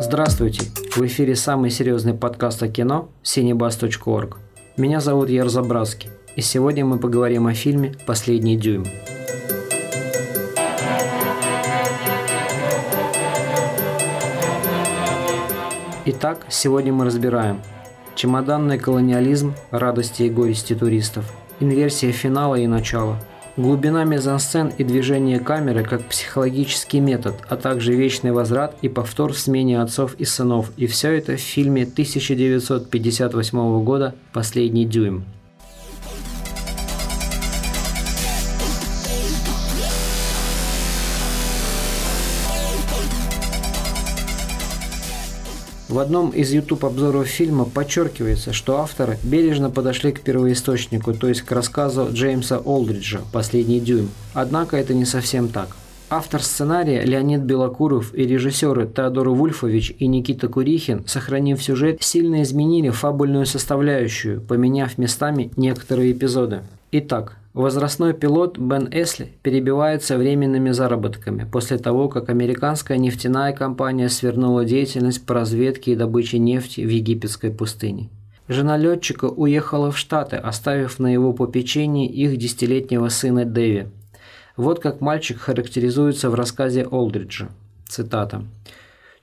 Здравствуйте! В эфире самый серьезный подкаст о кино cinebus.org. Меня зовут Яр Забраски, и сегодня мы поговорим о фильме «Последний дюйм». Итак, сегодня мы разбираем чемоданный колониализм, радости и горести туристов, инверсия финала и начала – Глубина мизансцен и движение камеры как психологический метод, а также вечный возврат и повтор в смене отцов и сынов. И все это в фильме 1958 года «Последний дюйм». В одном из YouTube обзоров фильма подчеркивается, что авторы бережно подошли к первоисточнику, то есть к рассказу Джеймса Олдриджа «Последний дюйм». Однако это не совсем так. Автор сценария Леонид Белокуров и режиссеры Теодор Вульфович и Никита Курихин, сохранив сюжет, сильно изменили фабульную составляющую, поменяв местами некоторые эпизоды. Итак, Возрастной пилот Бен Эсли перебивается временными заработками после того, как американская нефтяная компания свернула деятельность по разведке и добыче нефти в египетской пустыне. Жена летчика уехала в Штаты, оставив на его попечении их десятилетнего сына Дэви. Вот как мальчик характеризуется в рассказе Олдриджа. Цитата.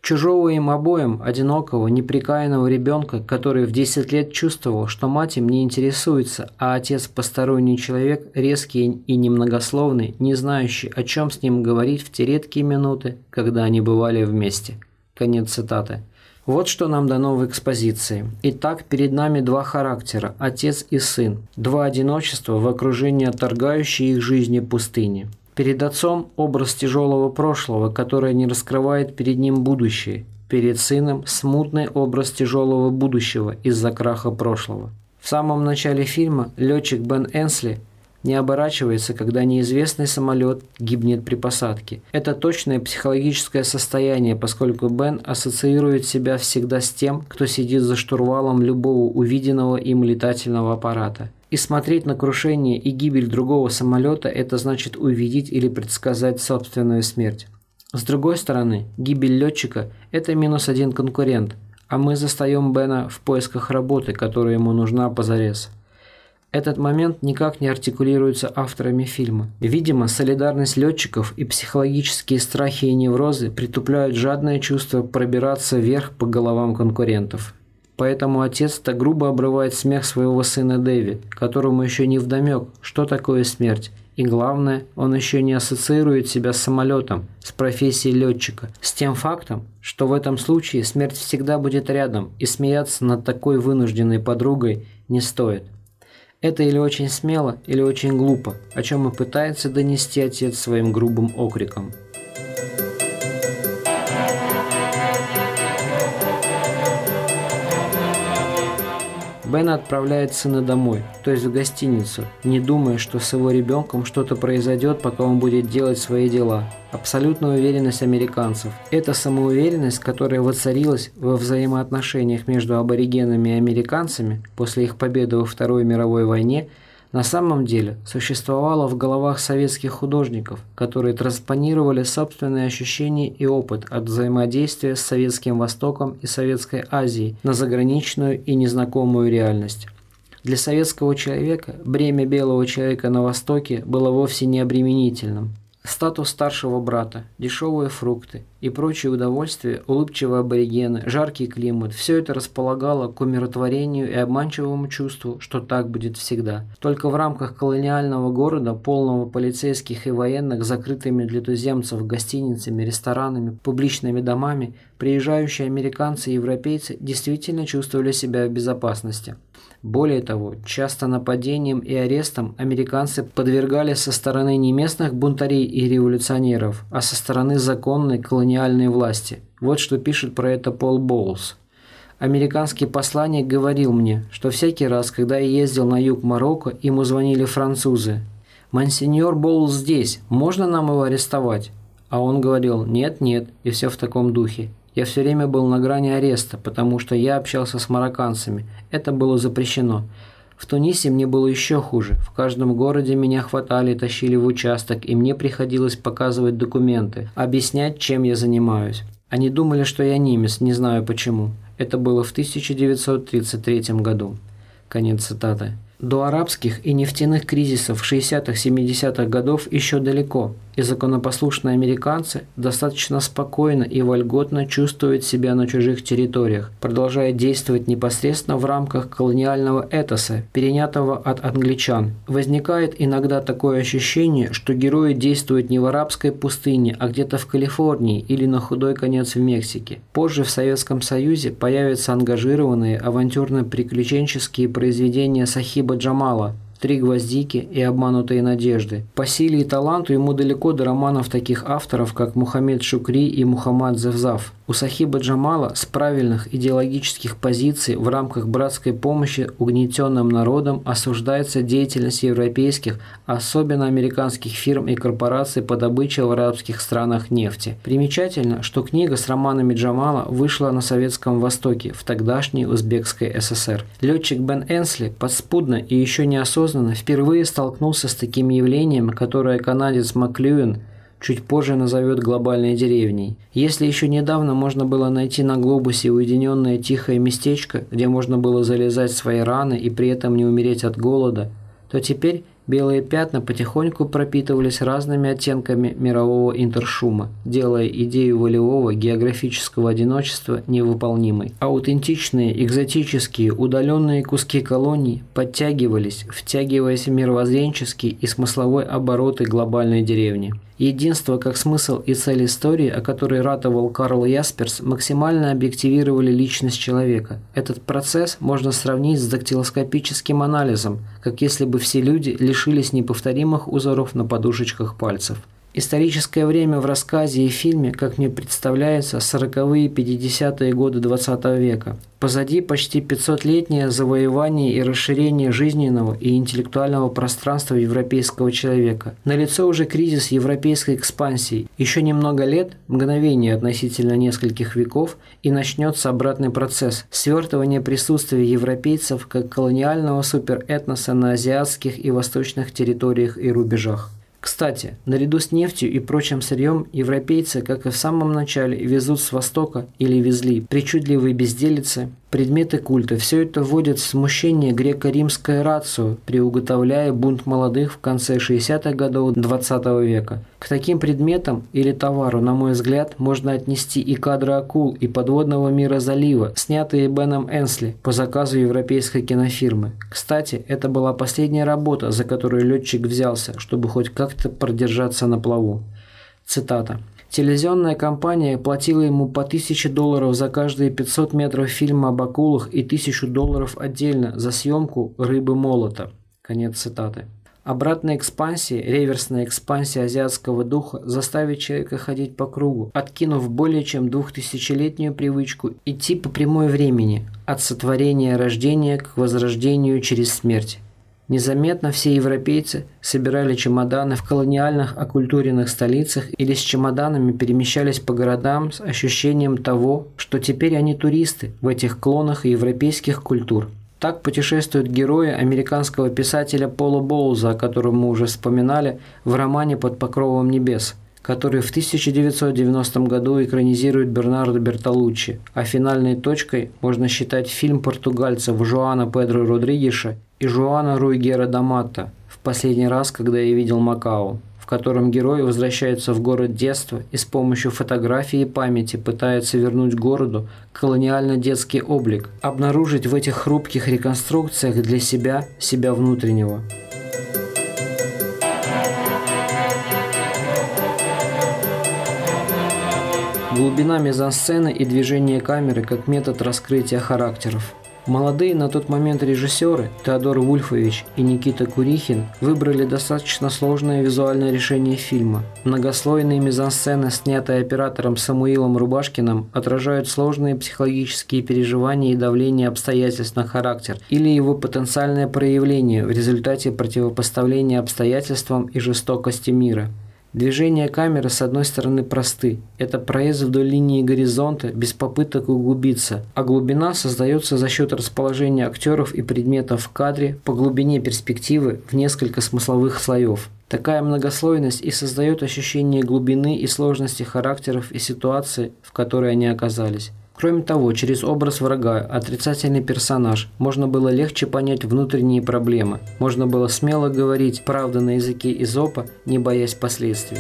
Чужого им обоим, одинокого, неприкаянного ребенка, который в 10 лет чувствовал, что мать им не интересуется, а отец посторонний человек, резкий и немногословный, не знающий, о чем с ним говорить в те редкие минуты, когда они бывали вместе. Конец цитаты. Вот что нам дано в экспозиции. Итак, перед нами два характера – отец и сын, два одиночества в окружении отторгающей их жизни пустыни. Перед отцом образ тяжелого прошлого, которое не раскрывает перед ним будущее. Перед сыном смутный образ тяжелого будущего из-за краха прошлого. В самом начале фильма летчик Бен Энсли не оборачивается, когда неизвестный самолет гибнет при посадке. Это точное психологическое состояние, поскольку Бен ассоциирует себя всегда с тем, кто сидит за штурвалом любого увиденного им летательного аппарата. И смотреть на крушение и гибель другого самолета – это значит увидеть или предсказать собственную смерть. С другой стороны, гибель летчика – это минус один конкурент, а мы застаем Бена в поисках работы, которая ему нужна позарез. Этот момент никак не артикулируется авторами фильма. Видимо, солидарность летчиков и психологические страхи и неврозы притупляют жадное чувство пробираться вверх по головам конкурентов. Поэтому отец так грубо обрывает смех своего сына Дэви, которому еще не вдомек, что такое смерть. И главное, он еще не ассоциирует себя с самолетом, с профессией летчика, с тем фактом, что в этом случае смерть всегда будет рядом, и смеяться над такой вынужденной подругой не стоит. Это или очень смело, или очень глупо, о чем и пытается донести отец своим грубым окриком. Бен отправляет сына домой, то есть в гостиницу, не думая, что с его ребенком что-то произойдет, пока он будет делать свои дела. Абсолютная уверенность американцев. Это самоуверенность, которая воцарилась во взаимоотношениях между аборигенами и американцами после их победы во Второй мировой войне – на самом деле существовало в головах советских художников, которые транспонировали собственные ощущения и опыт от взаимодействия с Советским Востоком и Советской Азией на заграничную и незнакомую реальность. Для советского человека бремя белого человека на Востоке было вовсе не обременительным. Статус старшего брата, дешевые фрукты и прочие удовольствия, улыбчивые аборигены, жаркий климат – все это располагало к умиротворению и обманчивому чувству, что так будет всегда. Только в рамках колониального города, полного полицейских и военных, закрытыми для туземцев гостиницами, ресторанами, публичными домами, приезжающие американцы и европейцы действительно чувствовали себя в безопасности. Более того, часто нападением и арестом американцы подвергали со стороны не местных бунтарей и революционеров, а со стороны законной колониальной власти. Вот что пишет про это Пол Боулс. Американский посланник говорил мне, что всякий раз, когда я ездил на юг Марокко, ему звонили французы. «Монсеньор Боулс здесь, можно нам его арестовать?» А он говорил «нет, нет» и все в таком духе. Я все время был на грани ареста, потому что я общался с марокканцами. Это было запрещено. В Тунисе мне было еще хуже. В каждом городе меня хватали и тащили в участок, и мне приходилось показывать документы, объяснять, чем я занимаюсь. Они думали, что я немец, не знаю почему. Это было в 1933 году. Конец цитаты. До арабских и нефтяных кризисов 60-70-х годов еще далеко – и законопослушные американцы достаточно спокойно и вольготно чувствуют себя на чужих территориях, продолжая действовать непосредственно в рамках колониального этоса, перенятого от англичан. Возникает иногда такое ощущение, что герои действуют не в арабской пустыне, а где-то в Калифорнии или на худой конец в Мексике. Позже в Советском Союзе появятся ангажированные авантюрно-приключенческие произведения Сахиба Джамала, «Три гвоздики» и «Обманутые надежды». По силе и таланту ему далеко до романов таких авторов, как Мухаммед Шукри и Мухаммад Зевзав. У Сахиба Джамала с правильных идеологических позиций в рамках братской помощи угнетенным народам осуждается деятельность европейских, особенно американских фирм и корпораций по добыче в арабских странах нефти. Примечательно, что книга с романами Джамала вышла на Советском Востоке в тогдашней Узбекской ССР. Летчик Бен Энсли подспудно и еще неосознанно впервые столкнулся с таким явлением, которое канадец Маклюин – чуть позже назовет глобальной деревней. Если еще недавно можно было найти на глобусе уединенное тихое местечко, где можно было залезать свои раны и при этом не умереть от голода, то теперь белые пятна потихоньку пропитывались разными оттенками мирового интершума, делая идею волевого географического одиночества невыполнимой. Аутентичные, экзотические, удаленные куски колоний подтягивались, втягиваясь в мировоззренческий и смысловой обороты глобальной деревни. Единство как смысл и цель истории, о которой ратовал Карл Ясперс, максимально объективировали личность человека. Этот процесс можно сравнить с дактилоскопическим анализом, как если бы все люди лишились неповторимых узоров на подушечках пальцев. Историческое время в рассказе и фильме, как мне представляется, 40-е и 50-е годы 20 века. Позади почти 500-летнее завоевание и расширение жизненного и интеллектуального пространства европейского человека. Налицо уже кризис европейской экспансии. Еще немного лет, мгновение относительно нескольких веков, и начнется обратный процесс – свертывание присутствия европейцев как колониального суперэтноса на азиатских и восточных территориях и рубежах. Кстати, наряду с нефтью и прочим сырьем европейцы, как и в самом начале, везут с Востока или везли причудливые безделицы, Предметы культа. Все это вводит в смущение греко-римское рацию, приуготовляя бунт молодых в конце 60-х годов 20 века. К таким предметам или товару, на мой взгляд, можно отнести и кадры акул и подводного мира залива, снятые Беном Энсли по заказу европейской кинофирмы. Кстати, это была последняя работа, за которую летчик взялся, чтобы хоть как-то продержаться на плаву. Цитата. Телевизионная компания платила ему по 1000 долларов за каждые 500 метров фильма об акулах и 1000 долларов отдельно за съемку «Рыбы молота». Конец цитаты. Обратная экспансия, реверсная экспансия азиатского духа заставит человека ходить по кругу, откинув более чем двухтысячелетнюю привычку идти по прямой времени, от сотворения рождения к возрождению через смерть. Незаметно все европейцы собирали чемоданы в колониальных оккультуренных столицах или с чемоданами перемещались по городам с ощущением того, что теперь они туристы в этих клонах европейских культур. Так путешествуют герои американского писателя Пола Боуза, о котором мы уже вспоминали в романе «Под покровом небес», который в 1990 году экранизирует Бернардо Бертолуччи, а финальной точкой можно считать фильм португальцев Жуана Педро Родригеша и Жуана Руйгера Дамата в последний раз, когда я видел Макао, в котором герой возвращается в город детства и с помощью фотографии и памяти пытается вернуть городу колониально-детский облик, обнаружить в этих хрупких реконструкциях для себя себя внутреннего. Глубина мизансцены и движение камеры как метод раскрытия характеров – Молодые на тот момент режиссеры Теодор Вульфович и Никита Курихин выбрали достаточно сложное визуальное решение фильма. Многослойные мизансцены, снятые оператором Самуилом Рубашкиным, отражают сложные психологические переживания и давление обстоятельств на характер или его потенциальное проявление в результате противопоставления обстоятельствам и жестокости мира. Движения камеры с одной стороны просты. Это проезд вдоль линии горизонта без попыток углубиться, а глубина создается за счет расположения актеров и предметов в кадре по глубине перспективы в несколько смысловых слоев. Такая многослойность и создает ощущение глубины и сложности характеров и ситуации, в которой они оказались. Кроме того, через образ врага, отрицательный персонаж, можно было легче понять внутренние проблемы. Можно было смело говорить правду на языке Изопа, не боясь последствий.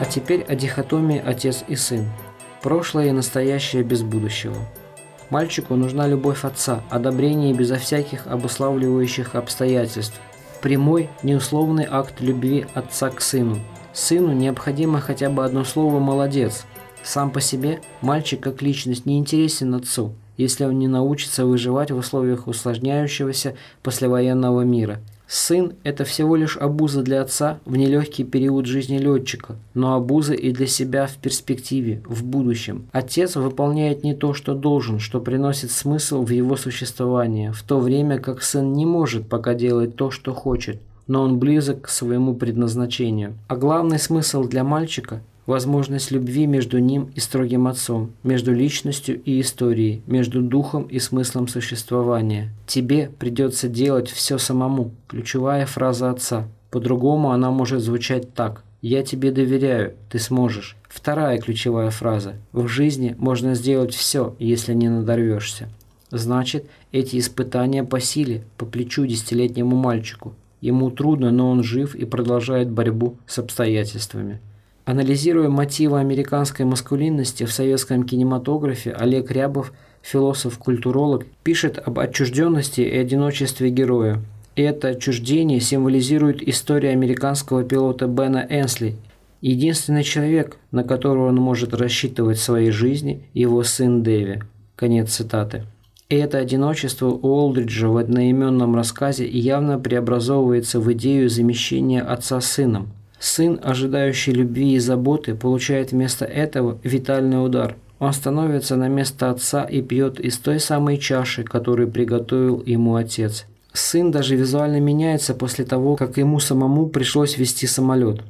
А теперь о дихотомии отец и сын. Прошлое и настоящее без будущего. Мальчику нужна любовь отца, одобрение безо всяких обуславливающих обстоятельств – прямой, неусловный акт любви отца к сыну. Сыну необходимо хотя бы одно слово «молодец». Сам по себе мальчик как личность не интересен отцу, если он не научится выживать в условиях усложняющегося послевоенного мира – Сын – это всего лишь обуза для отца в нелегкий период жизни летчика, но обуза и для себя в перспективе, в будущем. Отец выполняет не то, что должен, что приносит смысл в его существование, в то время как сын не может пока делать то, что хочет, но он близок к своему предназначению. А главный смысл для мальчика возможность любви между ним и строгим отцом, между личностью и историей, между духом и смыслом существования. Тебе придется делать все самому. Ключевая фраза отца. По-другому она может звучать так. «Я тебе доверяю, ты сможешь». Вторая ключевая фраза. В жизни можно сделать все, если не надорвешься. Значит, эти испытания по силе, по плечу десятилетнему мальчику. Ему трудно, но он жив и продолжает борьбу с обстоятельствами. Анализируя мотивы американской маскулинности в советском кинематографе, Олег Рябов, философ-культуролог, пишет об отчужденности и одиночестве героя. И это отчуждение символизирует история американского пилота Бена Энсли. Единственный человек, на которого он может рассчитывать в своей жизни, его сын Дэви. Конец цитаты. И это одиночество у Олдриджа в одноименном рассказе явно преобразовывается в идею замещения отца сыном – Сын, ожидающий любви и заботы, получает вместо этого витальный удар. Он становится на место отца и пьет из той самой чаши, которую приготовил ему отец. Сын даже визуально меняется после того, как ему самому пришлось вести самолет.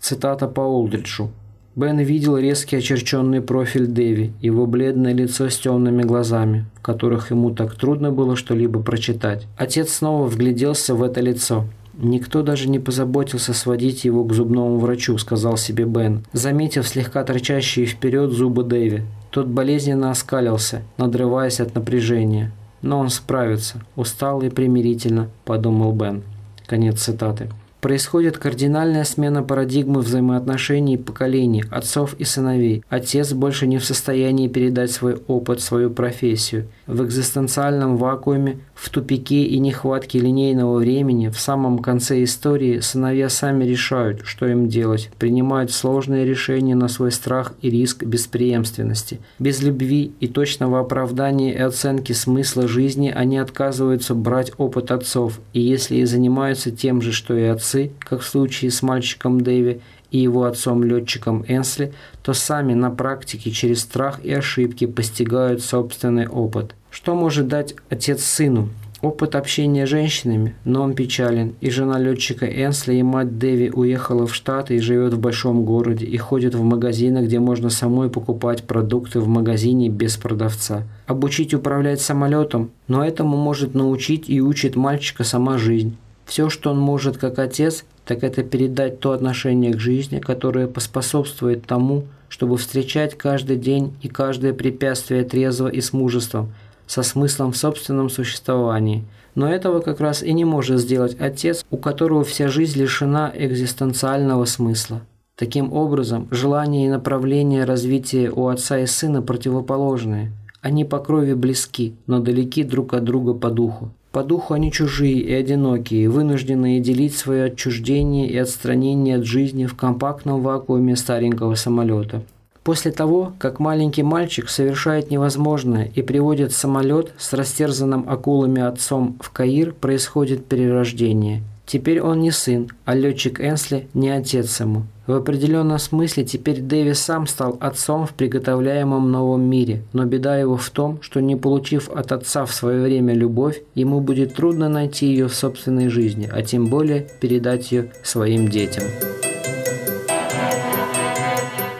Цитата по Олдриджу. Бен видел резкий очерченный профиль Дэви, его бледное лицо с темными глазами, в которых ему так трудно было что-либо прочитать. Отец снова вгляделся в это лицо. «Никто даже не позаботился сводить его к зубному врачу», – сказал себе Бен, заметив слегка торчащие вперед зубы Дэви. Тот болезненно оскалился, надрываясь от напряжения. «Но он справится. Устал и примирительно», – подумал Бен. Конец цитаты. Происходит кардинальная смена парадигмы взаимоотношений поколений, отцов и сыновей. Отец больше не в состоянии передать свой опыт, свою профессию. В экзистенциальном вакууме, в тупике и нехватке линейного времени, в самом конце истории сыновья сами решают, что им делать, принимают сложные решения на свой страх и риск беспреемственности. Без любви и точного оправдания и оценки смысла жизни они отказываются брать опыт отцов, и если и занимаются тем же, что и отцы, отцы, как в случае с мальчиком Дэви и его отцом-летчиком Энсли, то сами на практике через страх и ошибки постигают собственный опыт. Что может дать отец сыну? Опыт общения с женщинами, но он печален, и жена летчика Энсли и мать Дэви уехала в Штаты и живет в большом городе, и ходит в магазины, где можно самой покупать продукты в магазине без продавца. Обучить управлять самолетом, но этому может научить и учит мальчика сама жизнь. Все, что он может как отец, так это передать то отношение к жизни, которое поспособствует тому, чтобы встречать каждый день и каждое препятствие трезво и с мужеством, со смыслом в собственном существовании. Но этого как раз и не может сделать отец, у которого вся жизнь лишена экзистенциального смысла. Таким образом, желание и направление развития у отца и сына противоположные. Они по крови близки, но далеки друг от друга по духу. По духу они чужие и одинокие, вынужденные делить свое отчуждение и отстранение от жизни в компактном вакууме старенького самолета. После того, как маленький мальчик совершает невозможное и приводит самолет с растерзанным акулами отцом в Каир, происходит перерождение. Теперь он не сын, а летчик Энсли не отец ему. В определенном смысле теперь Дэви сам стал отцом в приготовляемом новом мире, но беда его в том, что не получив от отца в свое время любовь, ему будет трудно найти ее в собственной жизни, а тем более передать ее своим детям.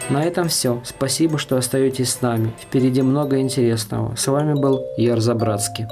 На этом все. Спасибо, что остаетесь с нами. Впереди много интересного. С вами был Яр Забратский.